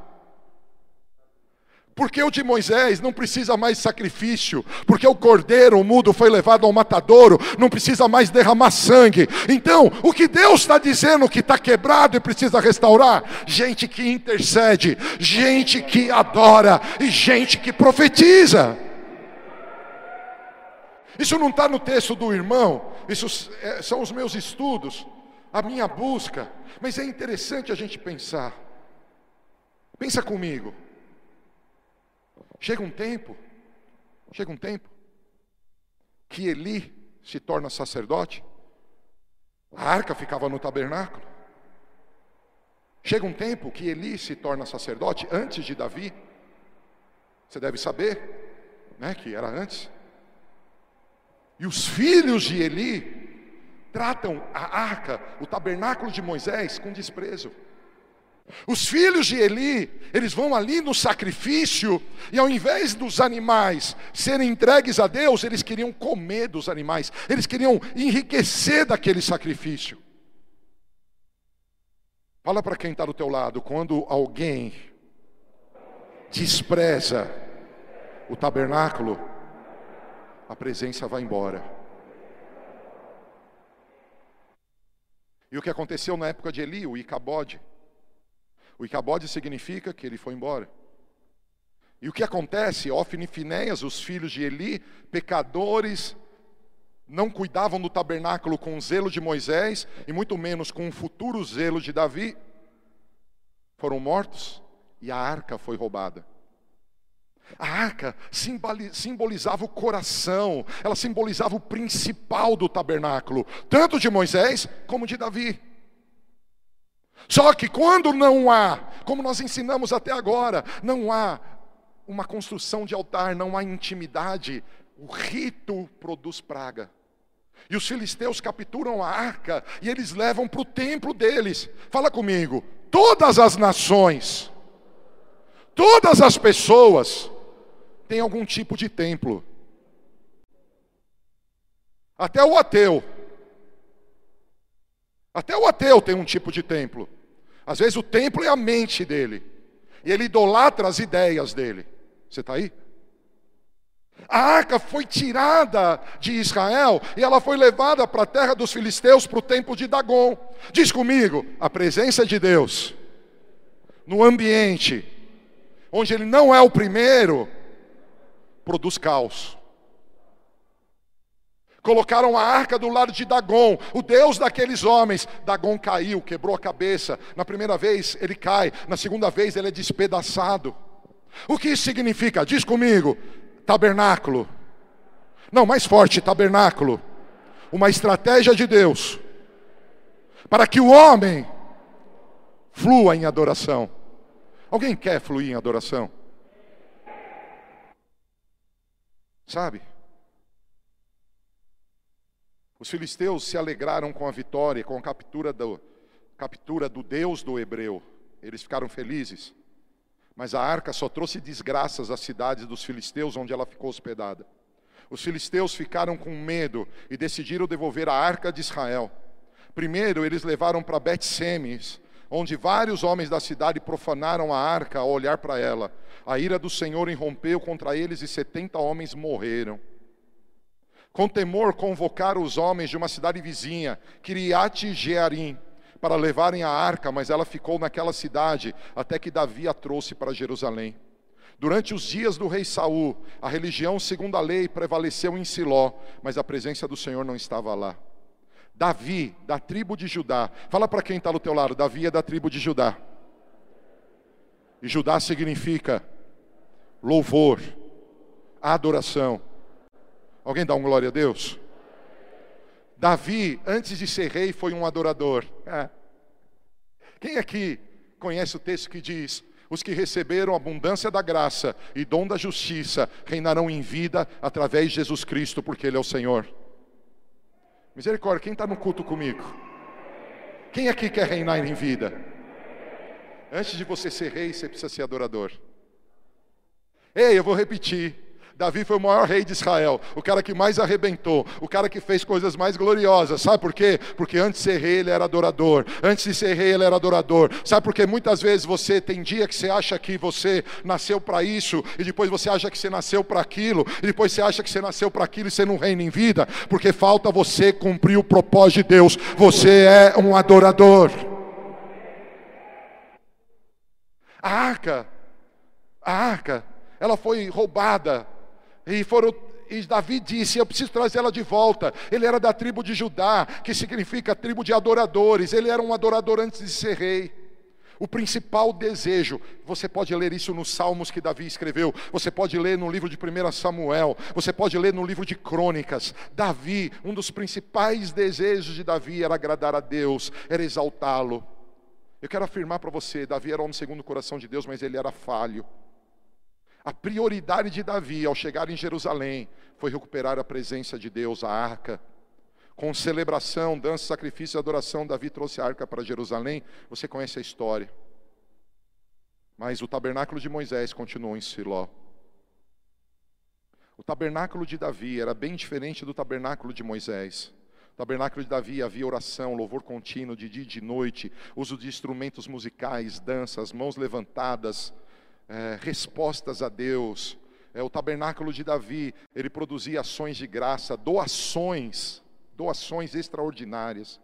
A: Porque o de Moisés não precisa mais sacrifício, porque o cordeiro, o mudo, foi levado ao matadouro, não precisa mais derramar sangue. Então, o que Deus está dizendo que está quebrado e precisa restaurar? Gente que intercede, gente que adora e gente que profetiza. Isso não está no texto do irmão, isso é, são os meus estudos, a minha busca. Mas é interessante a gente pensar. Pensa comigo. Chega um tempo, chega um tempo, que Eli se torna sacerdote, a arca ficava no tabernáculo. Chega um tempo que Eli se torna sacerdote antes de Davi. Você deve saber, né, que era antes. E os filhos de Eli tratam a arca, o tabernáculo de Moisés, com desprezo. Os filhos de Eli, eles vão ali no sacrifício, e ao invés dos animais serem entregues a Deus, eles queriam comer dos animais, eles queriam enriquecer daquele sacrifício. Fala para quem está do teu lado, quando alguém despreza o tabernáculo, a presença vai embora. E o que aconteceu na época de Eli, o Icabode? O Icabode significa que ele foi embora. E o que acontece? Ofni e Finéias, os filhos de Eli, pecadores, não cuidavam do tabernáculo com o zelo de Moisés, e muito menos com o futuro zelo de Davi, foram mortos e a arca foi roubada. A arca simbolizava o coração, ela simbolizava o principal do tabernáculo, tanto de Moisés como de Davi. Só que quando não há, como nós ensinamos até agora, não há uma construção de altar, não há intimidade, o rito produz praga. E os filisteus capturam a arca e eles levam para o templo deles. Fala comigo, todas as nações, todas as pessoas têm algum tipo de templo. Até o ateu. Até o ateu tem um tipo de templo. Às vezes o templo é a mente dele. E ele idolatra as ideias dele. Você está aí? A arca foi tirada de Israel e ela foi levada para a terra dos filisteus, para o templo de Dagon. Diz comigo, a presença de Deus no ambiente onde ele não é o primeiro, produz caos. Colocaram a arca do lado de Dagon, o Deus daqueles homens. Dagon caiu, quebrou a cabeça. Na primeira vez ele cai, na segunda vez ele é despedaçado. O que isso significa? Diz comigo: tabernáculo. Não, mais forte, tabernáculo. Uma estratégia de Deus para que o homem flua em adoração. Alguém quer fluir em adoração? Sabe? Os filisteus se alegraram com a vitória, com a captura do, captura do Deus do hebreu. Eles ficaram felizes. Mas a arca só trouxe desgraças às cidades dos filisteus onde ela ficou hospedada. Os filisteus ficaram com medo e decidiram devolver a arca de Israel. Primeiro, eles levaram para Bet-Semes, onde vários homens da cidade profanaram a arca ao olhar para ela. A ira do Senhor irrompeu contra eles e setenta homens morreram. Com temor, convocaram os homens de uma cidade vizinha, Kiriat Jearim, para levarem a arca, mas ela ficou naquela cidade até que Davi a trouxe para Jerusalém. Durante os dias do rei Saul, a religião segundo a lei prevaleceu em Siló, mas a presença do Senhor não estava lá. Davi, da tribo de Judá. Fala para quem está do teu lado, Davi é da tribo de Judá. E Judá significa louvor, adoração. Alguém dá um glória a Deus? Davi, antes de ser rei, foi um adorador. É. Quem aqui conhece o texto que diz: Os que receberam abundância da graça e dom da justiça reinarão em vida através de Jesus Cristo, porque Ele é o Senhor? Misericórdia, quem está no culto comigo? Quem aqui quer reinar em vida? Antes de você ser rei, você precisa ser adorador. Ei, eu vou repetir. Davi foi o maior rei de Israel, o cara que mais arrebentou, o cara que fez coisas mais gloriosas. Sabe por quê? Porque antes de ser rei ele era adorador. Antes de ser rei ele era adorador. Sabe por quê? Muitas vezes você tem dia que você acha que você nasceu para isso e depois você acha que você nasceu para aquilo e depois você acha que você nasceu para aquilo e você não reina em vida, porque falta você cumprir o propósito de Deus. Você é um adorador. A arca, a arca, ela foi roubada e foram e Davi disse: Eu preciso trazer ela de volta. Ele era da tribo de Judá, que significa tribo de adoradores. Ele era um adorador antes de ser rei. O principal desejo, você pode ler isso nos Salmos que Davi escreveu, você pode ler no livro de 1 Samuel, você pode ler no livro de Crônicas. Davi, um dos principais desejos de Davi era agradar a Deus, era exaltá-lo. Eu quero afirmar para você: Davi era homem segundo o coração de Deus, mas ele era falho. A prioridade de Davi ao chegar em Jerusalém foi recuperar a presença de Deus, a arca. com celebração, dança, sacrifício e adoração, Davi trouxe a arca para Jerusalém. Você conhece a história. Mas o tabernáculo de Moisés continuou em Siló. O tabernáculo de Davi era bem diferente do tabernáculo de Moisés. No tabernáculo de Davi havia oração, louvor contínuo de dia e de noite, uso de instrumentos musicais, danças, mãos levantadas, é, respostas a Deus. É, o tabernáculo de Davi, ele produzia ações de graça, doações, doações extraordinárias.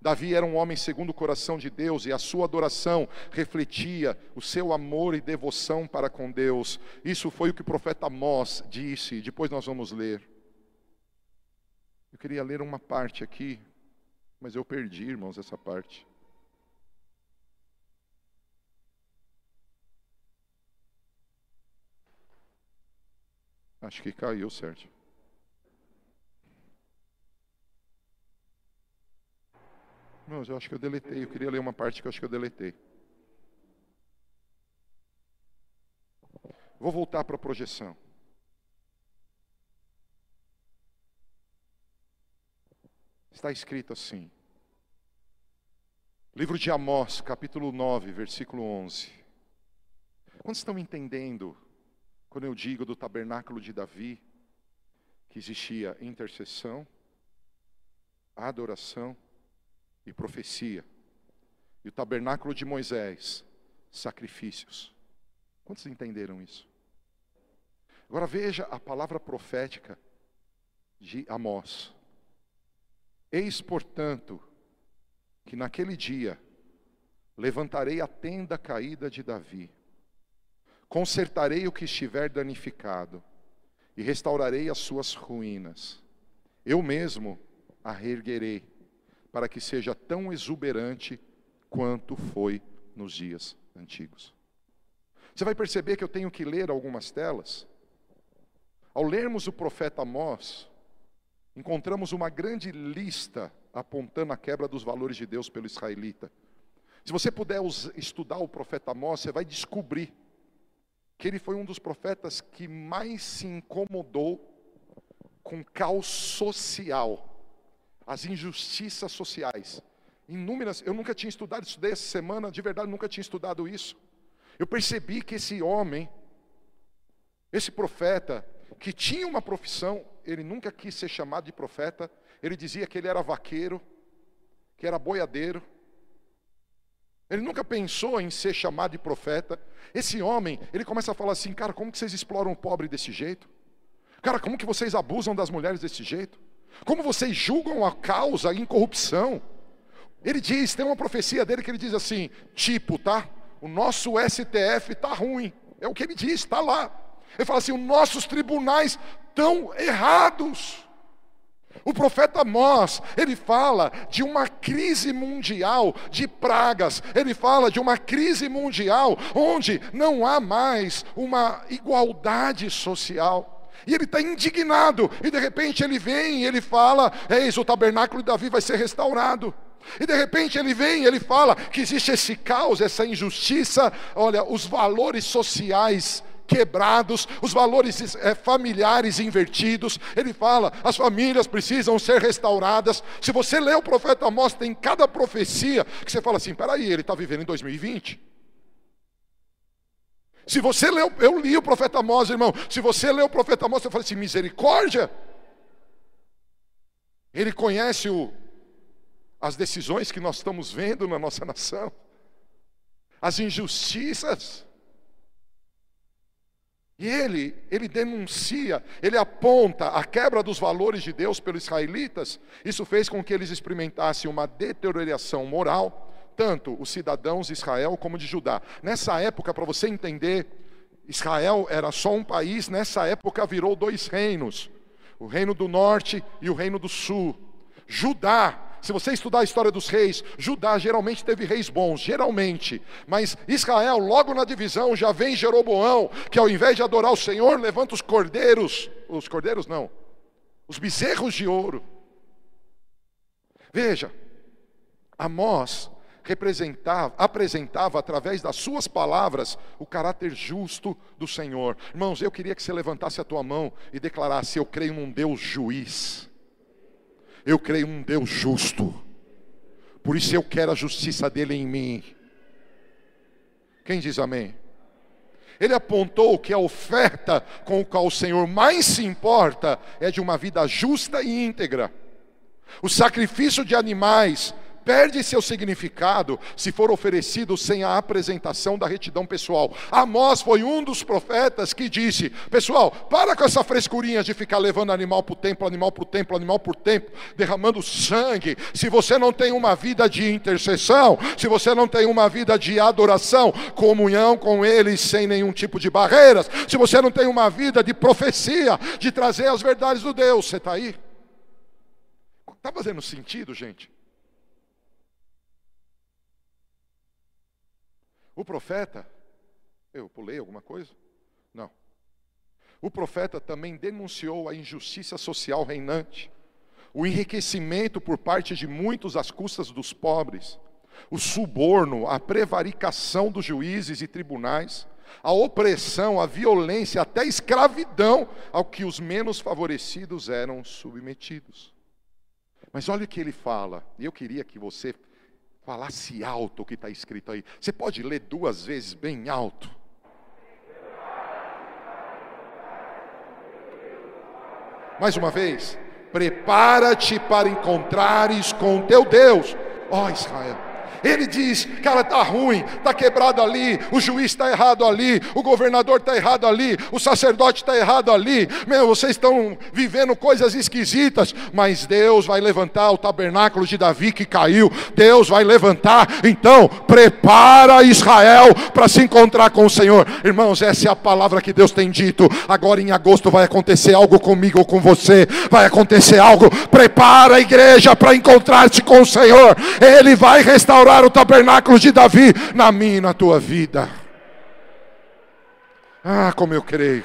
A: Davi era um homem segundo o coração de Deus e a sua adoração refletia o seu amor e devoção para com Deus. Isso foi o que o profeta Amós disse, depois nós vamos ler. Eu queria ler uma parte aqui, mas eu perdi, irmãos, essa parte. Acho que caiu, certo? Não, eu acho que eu deletei. Eu queria ler uma parte que eu acho que eu deletei. Vou voltar para a projeção. Está escrito assim. Livro de Amós, capítulo 9, versículo 11. Quantos estão entendendo quando eu digo do tabernáculo de Davi, que existia intercessão, adoração e profecia. E o tabernáculo de Moisés, sacrifícios. Quantos entenderam isso? Agora veja a palavra profética de Amós. Eis, portanto, que naquele dia levantarei a tenda caída de Davi, consertarei o que estiver danificado e restaurarei as suas ruínas. Eu mesmo a reerguerei para que seja tão exuberante quanto foi nos dias antigos. Você vai perceber que eu tenho que ler algumas telas. Ao lermos o profeta Amós, encontramos uma grande lista apontando a quebra dos valores de Deus pelo israelita. Se você puder estudar o profeta Amós, você vai descobrir que ele foi um dos profetas que mais se incomodou com caos social as injustiças sociais. Inúmeras, eu nunca tinha estudado isso essa semana, de verdade nunca tinha estudado isso. Eu percebi que esse homem, esse profeta, que tinha uma profissão, ele nunca quis ser chamado de profeta, ele dizia que ele era vaqueiro, que era boiadeiro. Ele nunca pensou em ser chamado de profeta. Esse homem, ele começa a falar assim: "Cara, como que vocês exploram o pobre desse jeito? Cara, como que vocês abusam das mulheres desse jeito? Como vocês julgam a causa em corrupção? Ele diz, tem uma profecia dele que ele diz assim: tipo, tá? O nosso STF tá ruim. É o que ele diz, está lá. Ele fala assim: os nossos tribunais estão errados. O profeta Amós, ele fala de uma crise mundial de pragas, ele fala de uma crise mundial onde não há mais uma igualdade social. E ele está indignado. E de repente ele vem e ele fala: Eis, o tabernáculo de Davi vai ser restaurado. E de repente ele vem e ele fala que existe esse caos, essa injustiça, olha, os valores sociais quebrados, os valores é, familiares invertidos. Ele fala, as famílias precisam ser restauradas. Se você lê o profeta Amós, tem cada profecia que você fala assim: peraí, ele está vivendo em 2020. Se você leu, eu li o profeta Amós, irmão. Se você leu o profeta Amós, você fala assim: misericórdia. Ele conhece o, as decisões que nós estamos vendo na nossa nação, as injustiças. E ele, ele denuncia, ele aponta a quebra dos valores de Deus pelos israelitas. Isso fez com que eles experimentassem uma deterioração moral tanto os cidadãos de Israel como de Judá. Nessa época, para você entender, Israel era só um país, nessa época virou dois reinos: o reino do norte e o reino do sul. Judá, se você estudar a história dos reis, Judá geralmente teve reis bons, geralmente. Mas Israel, logo na divisão, já vem Jeroboão, que ao invés de adorar o Senhor, levanta os cordeiros, os cordeiros não, os bezerros de ouro. Veja, Amós representava, apresentava através das suas palavras o caráter justo do Senhor. Irmãos, eu queria que você levantasse a tua mão e declarasse: Eu creio num Deus juiz. Eu creio um Deus justo. Por isso eu quero a justiça dele em mim. Quem diz amém? Ele apontou que a oferta com a qual o Senhor mais se importa é de uma vida justa e íntegra. O sacrifício de animais perde seu significado se for oferecido sem a apresentação da retidão pessoal. Amós foi um dos profetas que disse: Pessoal, para com essa frescurinha de ficar levando animal para o templo, animal para o templo, animal por templo, derramando sangue. Se você não tem uma vida de intercessão, se você não tem uma vida de adoração, comunhão com Ele sem nenhum tipo de barreiras, se você não tem uma vida de profecia, de trazer as verdades do Deus, você está aí? Está fazendo sentido, gente? O profeta, eu pulei alguma coisa? Não. O profeta também denunciou a injustiça social reinante, o enriquecimento por parte de muitos às custas dos pobres, o suborno, a prevaricação dos juízes e tribunais, a opressão, a violência, até a escravidão ao que os menos favorecidos eram submetidos. Mas olha o que ele fala, e eu queria que você falasse alto o que está escrito aí. Você pode ler duas vezes bem alto. Mais uma vez. Prepara-te para encontrares com teu Deus, ó Israel. Ele diz, cara, tá ruim, tá quebrado ali, o juiz está errado ali, o governador está errado ali, o sacerdote está errado ali. Meu, vocês estão vivendo coisas esquisitas, mas Deus vai levantar o tabernáculo de Davi que caiu. Deus vai levantar. Então, prepara Israel para se encontrar com o Senhor. Irmãos, essa é a palavra que Deus tem dito. Agora em agosto vai acontecer algo comigo ou com você. Vai acontecer algo. Prepara a igreja para encontrar-se com o Senhor. Ele vai restaurar o tabernáculo de Davi na minha e na tua vida. Ah, como eu creio.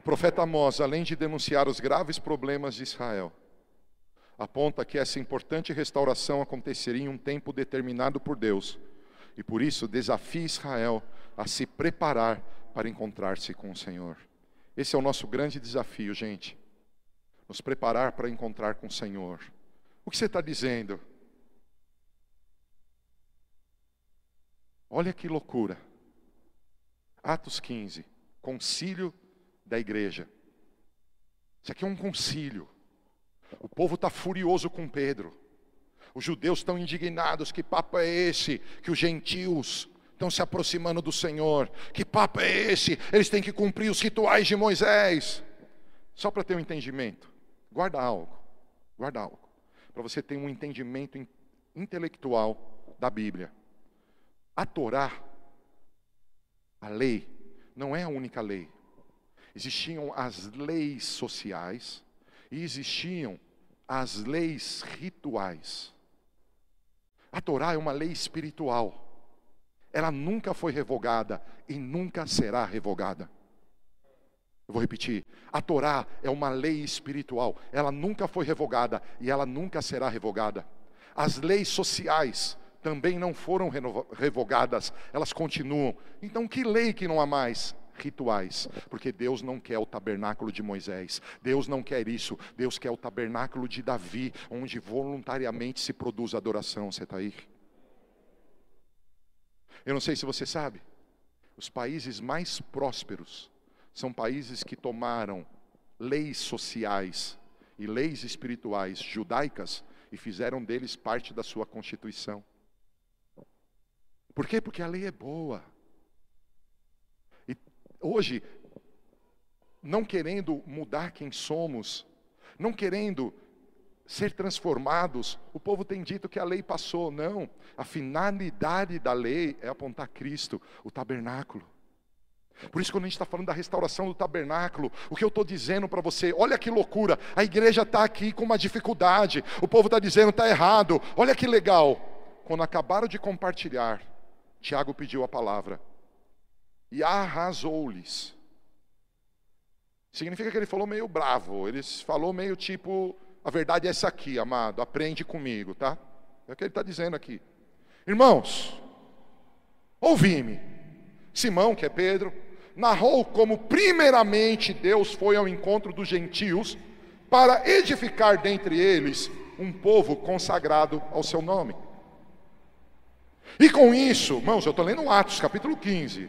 A: O profeta Amós, além de denunciar os graves problemas de Israel, aponta que essa importante restauração aconteceria em um tempo determinado por Deus, e por isso desafia Israel a se preparar para encontrar-se com o Senhor. Esse é o nosso grande desafio, gente. Nos preparar para encontrar com o Senhor. O que você está dizendo? Olha que loucura. Atos 15, concílio da igreja. Isso aqui é um concílio. O povo está furioso com Pedro. Os judeus estão indignados. Que papo é esse? Que os gentios estão se aproximando do Senhor. Que papo é esse? Eles têm que cumprir os rituais de Moisés. Só para ter um entendimento, guarda algo, guarda algo, para você ter um entendimento intelectual da Bíblia. A Torá, a lei, não é a única lei. Existiam as leis sociais e existiam as leis rituais. A Torá é uma lei espiritual ela nunca foi revogada e nunca será revogada. Eu vou repetir: a Torá é uma lei espiritual, ela nunca foi revogada e ela nunca será revogada. As leis sociais também não foram revogadas, elas continuam. Então, que lei que não há mais? Rituais, porque Deus não quer o tabernáculo de Moisés, Deus não quer isso, Deus quer o tabernáculo de Davi, onde voluntariamente se produz adoração. Você está aí? Eu não sei se você sabe, os países mais prósperos são países que tomaram leis sociais e leis espirituais judaicas e fizeram deles parte da sua constituição. Por quê? Porque a lei é boa. E hoje, não querendo mudar quem somos, não querendo ser transformados, o povo tem dito que a lei passou. Não, a finalidade da lei é apontar Cristo, o tabernáculo. Por isso, quando a gente está falando da restauração do tabernáculo, o que eu estou dizendo para você, olha que loucura, a igreja está aqui com uma dificuldade, o povo está dizendo está errado, olha que legal. Quando acabaram de compartilhar, Tiago pediu a palavra e arrasou-lhes. Significa que ele falou meio bravo, ele falou meio tipo, a verdade é essa aqui, amado, aprende comigo, tá? É o que ele está dizendo aqui. Irmãos, ouvi-me. Simão, que é Pedro, narrou como, primeiramente, Deus foi ao encontro dos gentios para edificar dentre eles um povo consagrado ao seu nome. E com isso, irmãos, eu estou lendo Atos capítulo 15,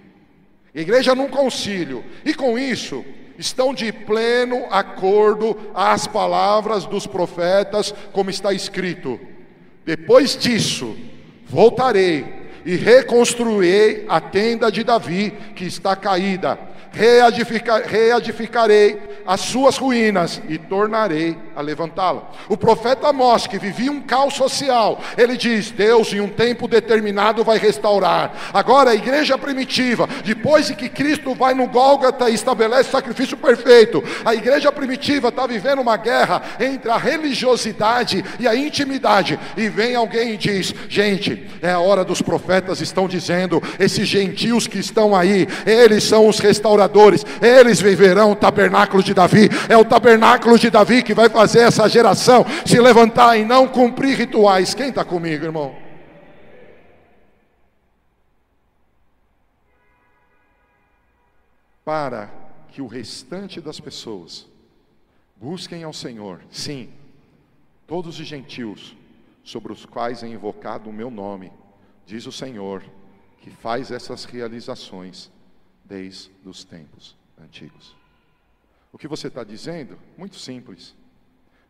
A: igreja num concílio, e com isso, estão de pleno acordo às palavras dos profetas, como está escrito: depois disso, voltarei e reconstruirei a tenda de Davi, que está caída, reedificar, reedificarei as suas ruínas e tornarei a levantá-la. O profeta Amós, que vivia um caos social, ele diz: Deus, em um tempo determinado, vai restaurar. Agora, a igreja primitiva, depois de que Cristo vai no Gólgota e estabelece o sacrifício perfeito, a igreja primitiva está vivendo uma guerra entre a religiosidade e a intimidade. E vem alguém e diz: Gente, é a hora dos profetas estão dizendo, esses gentios que estão aí, eles são os restauradores, eles viverão o tabernáculo de Davi. É o tabernáculo de Davi que vai fazer essa geração se levantar e não cumprir rituais. Quem está comigo, irmão? Para que o restante das pessoas busquem ao Senhor, sim, todos os gentios sobre os quais é invocado o meu nome, diz o Senhor, que faz essas realizações desde os tempos antigos. O que você está dizendo? Muito simples.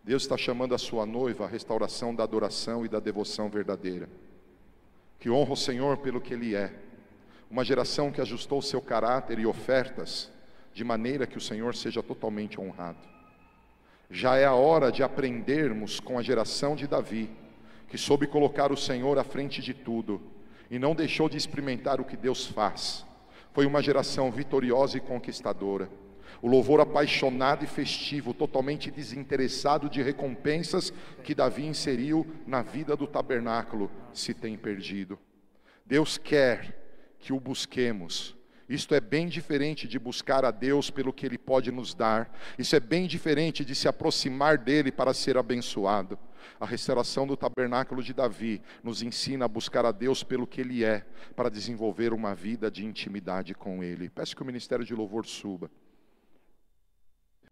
A: Deus está chamando a sua noiva à restauração da adoração e da devoção verdadeira. Que honra o Senhor pelo que Ele é. Uma geração que ajustou seu caráter e ofertas de maneira que o Senhor seja totalmente honrado. Já é a hora de aprendermos com a geração de Davi, que soube colocar o Senhor à frente de tudo e não deixou de experimentar o que Deus faz. Foi uma geração vitoriosa e conquistadora. O louvor apaixonado e festivo, totalmente desinteressado de recompensas que Davi inseriu na vida do tabernáculo, se tem perdido. Deus quer que o busquemos. Isto é bem diferente de buscar a Deus pelo que Ele pode nos dar. Isso é bem diferente de se aproximar dEle para ser abençoado. A restauração do tabernáculo de Davi nos ensina a buscar a Deus pelo que Ele é, para desenvolver uma vida de intimidade com Ele. Peço que o ministério de louvor suba.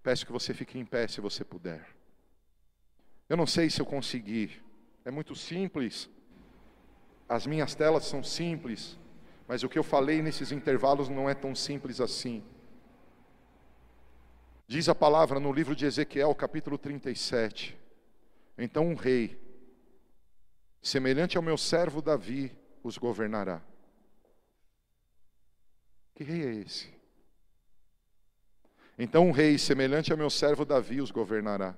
A: Peço que você fique em pé se você puder. Eu não sei se eu consegui. É muito simples. As minhas telas são simples, mas o que eu falei nesses intervalos não é tão simples assim. Diz a palavra no livro de Ezequiel, capítulo 37. Então um rei, semelhante ao meu servo Davi, os governará. Que rei é esse? Então um rei semelhante ao meu servo Davi os governará.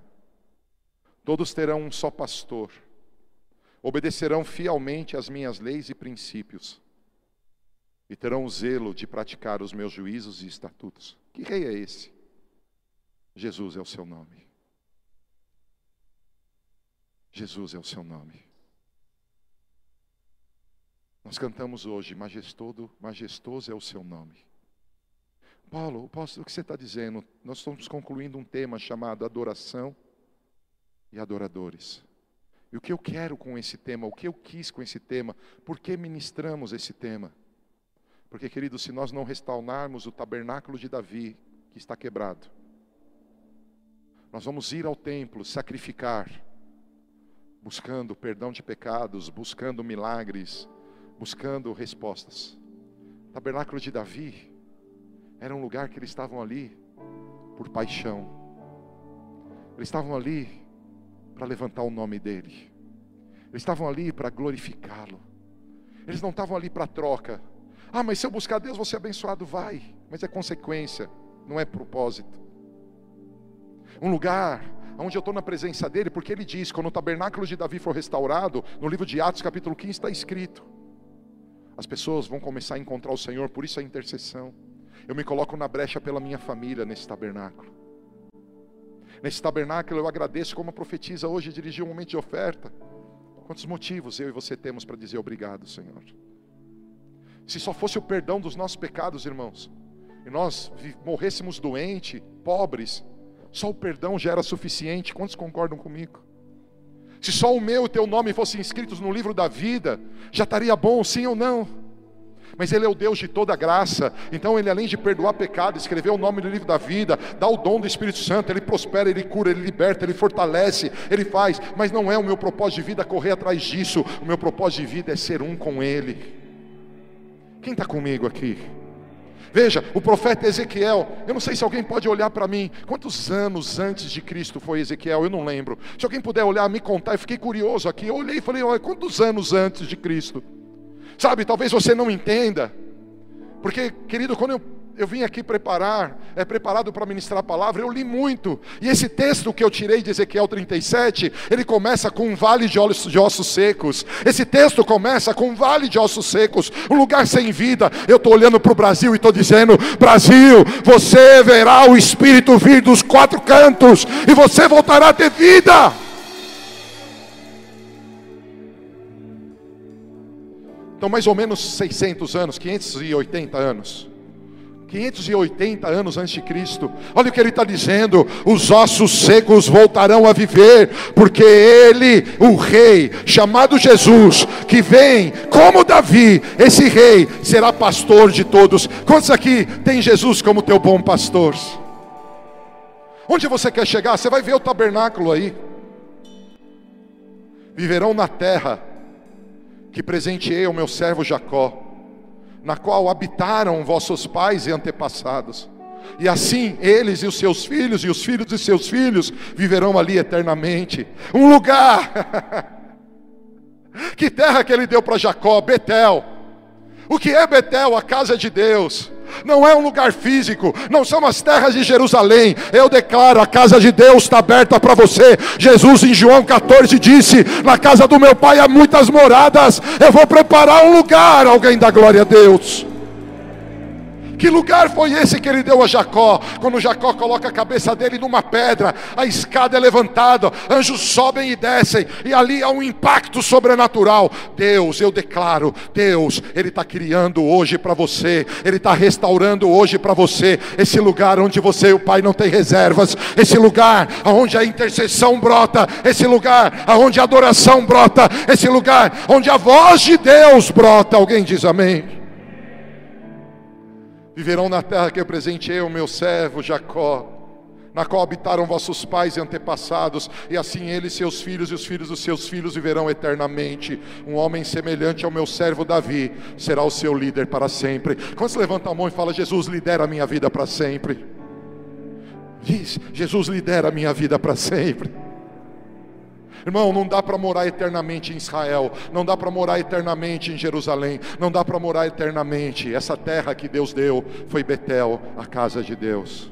A: Todos terão um só pastor, obedecerão fielmente às minhas leis e princípios, e terão o zelo de praticar os meus juízos e estatutos. Que rei é esse? Jesus é o seu nome. Jesus é o seu nome. Nós cantamos hoje, majestoso, majestoso é o seu nome. Paulo, o que você está dizendo? Nós estamos concluindo um tema chamado adoração e adoradores. E o que eu quero com esse tema, o que eu quis com esse tema, por que ministramos esse tema? Porque, querido, se nós não restaurarmos o tabernáculo de Davi, que está quebrado, nós vamos ir ao templo sacrificar, buscando perdão de pecados, buscando milagres, buscando respostas. Tabernáculo de Davi era um lugar que eles estavam ali por paixão. Eles estavam ali para levantar o nome dele. Eles estavam ali para glorificá-lo. Eles não estavam ali para troca. Ah, mas se eu buscar Deus, vou ser abençoado. Vai, mas é consequência, não é propósito. Um lugar onde eu estou na presença dele, porque ele diz: quando o tabernáculo de Davi for restaurado, no livro de Atos, capítulo 15, está escrito: as pessoas vão começar a encontrar o Senhor, por isso a intercessão. Eu me coloco na brecha pela minha família nesse tabernáculo. Nesse tabernáculo eu agradeço como a profetiza hoje dirigiu um momento de oferta. Quantos motivos eu e você temos para dizer obrigado, Senhor? Se só fosse o perdão dos nossos pecados, irmãos, e nós morrêssemos doentes, pobres, só o perdão já era suficiente. Quantos concordam comigo? Se só o meu e o teu nome fossem inscritos no livro da vida, já estaria bom, sim ou não? Mas Ele é o Deus de toda graça. Então, Ele, além de perdoar pecado, escrever o nome do livro da vida, dá o dom do Espírito Santo, Ele prospera, Ele cura, Ele liberta, Ele fortalece, Ele faz. Mas não é o meu propósito de vida correr atrás disso. O meu propósito de vida é ser um com Ele. Quem está comigo aqui? Veja, o profeta Ezequiel, eu não sei se alguém pode olhar para mim, quantos anos antes de Cristo foi Ezequiel, eu não lembro. Se alguém puder olhar, me contar, eu fiquei curioso aqui. Eu olhei e falei, olha, quantos anos antes de Cristo? Sabe, talvez você não entenda, porque, querido, quando eu eu vim aqui preparar, é preparado para ministrar a palavra, eu li muito. E esse texto que eu tirei de Ezequiel 37, ele começa com um vale de ossos, de ossos secos. Esse texto começa com um vale de ossos secos, um lugar sem vida. Eu estou olhando para o Brasil e estou dizendo: Brasil, você verá o Espírito vir dos quatro cantos e você voltará a ter vida. Então, mais ou menos 600 anos, 580 anos. 580 anos antes de Cristo. Olha o que ele está dizendo: os ossos secos voltarão a viver, porque ele, o rei, chamado Jesus, que vem como Davi, esse rei será pastor de todos. Quantos aqui tem Jesus como teu bom pastor? Onde você quer chegar? Você vai ver o tabernáculo aí. Viverão na terra que presenteei ao meu servo Jacó na qual habitaram vossos pais e antepassados. E assim eles e os seus filhos e os filhos de seus filhos viverão ali eternamente. Um lugar. (laughs) que terra que ele deu para Jacó? Betel. O que é Betel? A casa de Deus não é um lugar físico, não são as terras de Jerusalém. Eu declaro: a casa de Deus está aberta para você. Jesus, em João 14, disse: Na casa do meu pai há muitas moradas, eu vou preparar um lugar. Alguém dá glória a Deus. Que lugar foi esse que ele deu a Jacó? Quando Jacó coloca a cabeça dele numa pedra, a escada é levantada, anjos sobem e descem, e ali há um impacto sobrenatural. Deus, eu declaro, Deus, Ele está criando hoje para você, Ele está restaurando hoje para você esse lugar onde você e o Pai não tem reservas, esse lugar onde a intercessão brota, esse lugar onde a adoração brota, esse lugar onde a voz de Deus brota. Alguém diz amém? Viverão na terra que eu presenteei o meu servo Jacó, na qual habitaram vossos pais e antepassados, e assim eles, seus filhos e os filhos dos seus filhos viverão eternamente. Um homem semelhante ao meu servo Davi será o seu líder para sempre. Quando se levanta a mão e fala, Jesus lidera a minha vida para sempre. Diz, Jesus lidera a minha vida para sempre. Irmão, não dá para morar eternamente em Israel, não dá para morar eternamente em Jerusalém, não dá para morar eternamente. Essa terra que Deus deu foi Betel, a casa de Deus.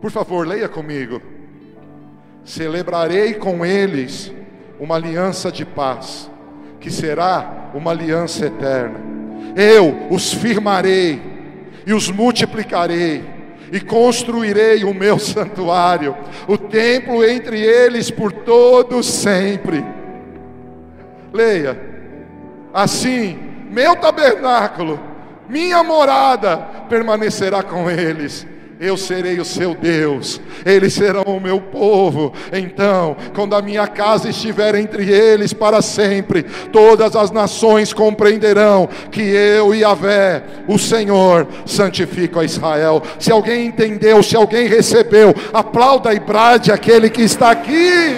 A: Por favor, leia comigo. Celebrarei com eles uma aliança de paz, que será uma aliança eterna. Eu os firmarei e os multiplicarei e construirei o meu santuário, o templo entre eles por todos sempre. Leia. Assim, meu tabernáculo, minha morada permanecerá com eles eu serei o seu Deus, eles serão o meu povo. Então, quando a minha casa estiver entre eles para sempre, todas as nações compreenderão que eu e Yahvé, o Senhor, santifico a Israel. Se alguém entendeu, se alguém recebeu, aplauda e brade aquele que está aqui.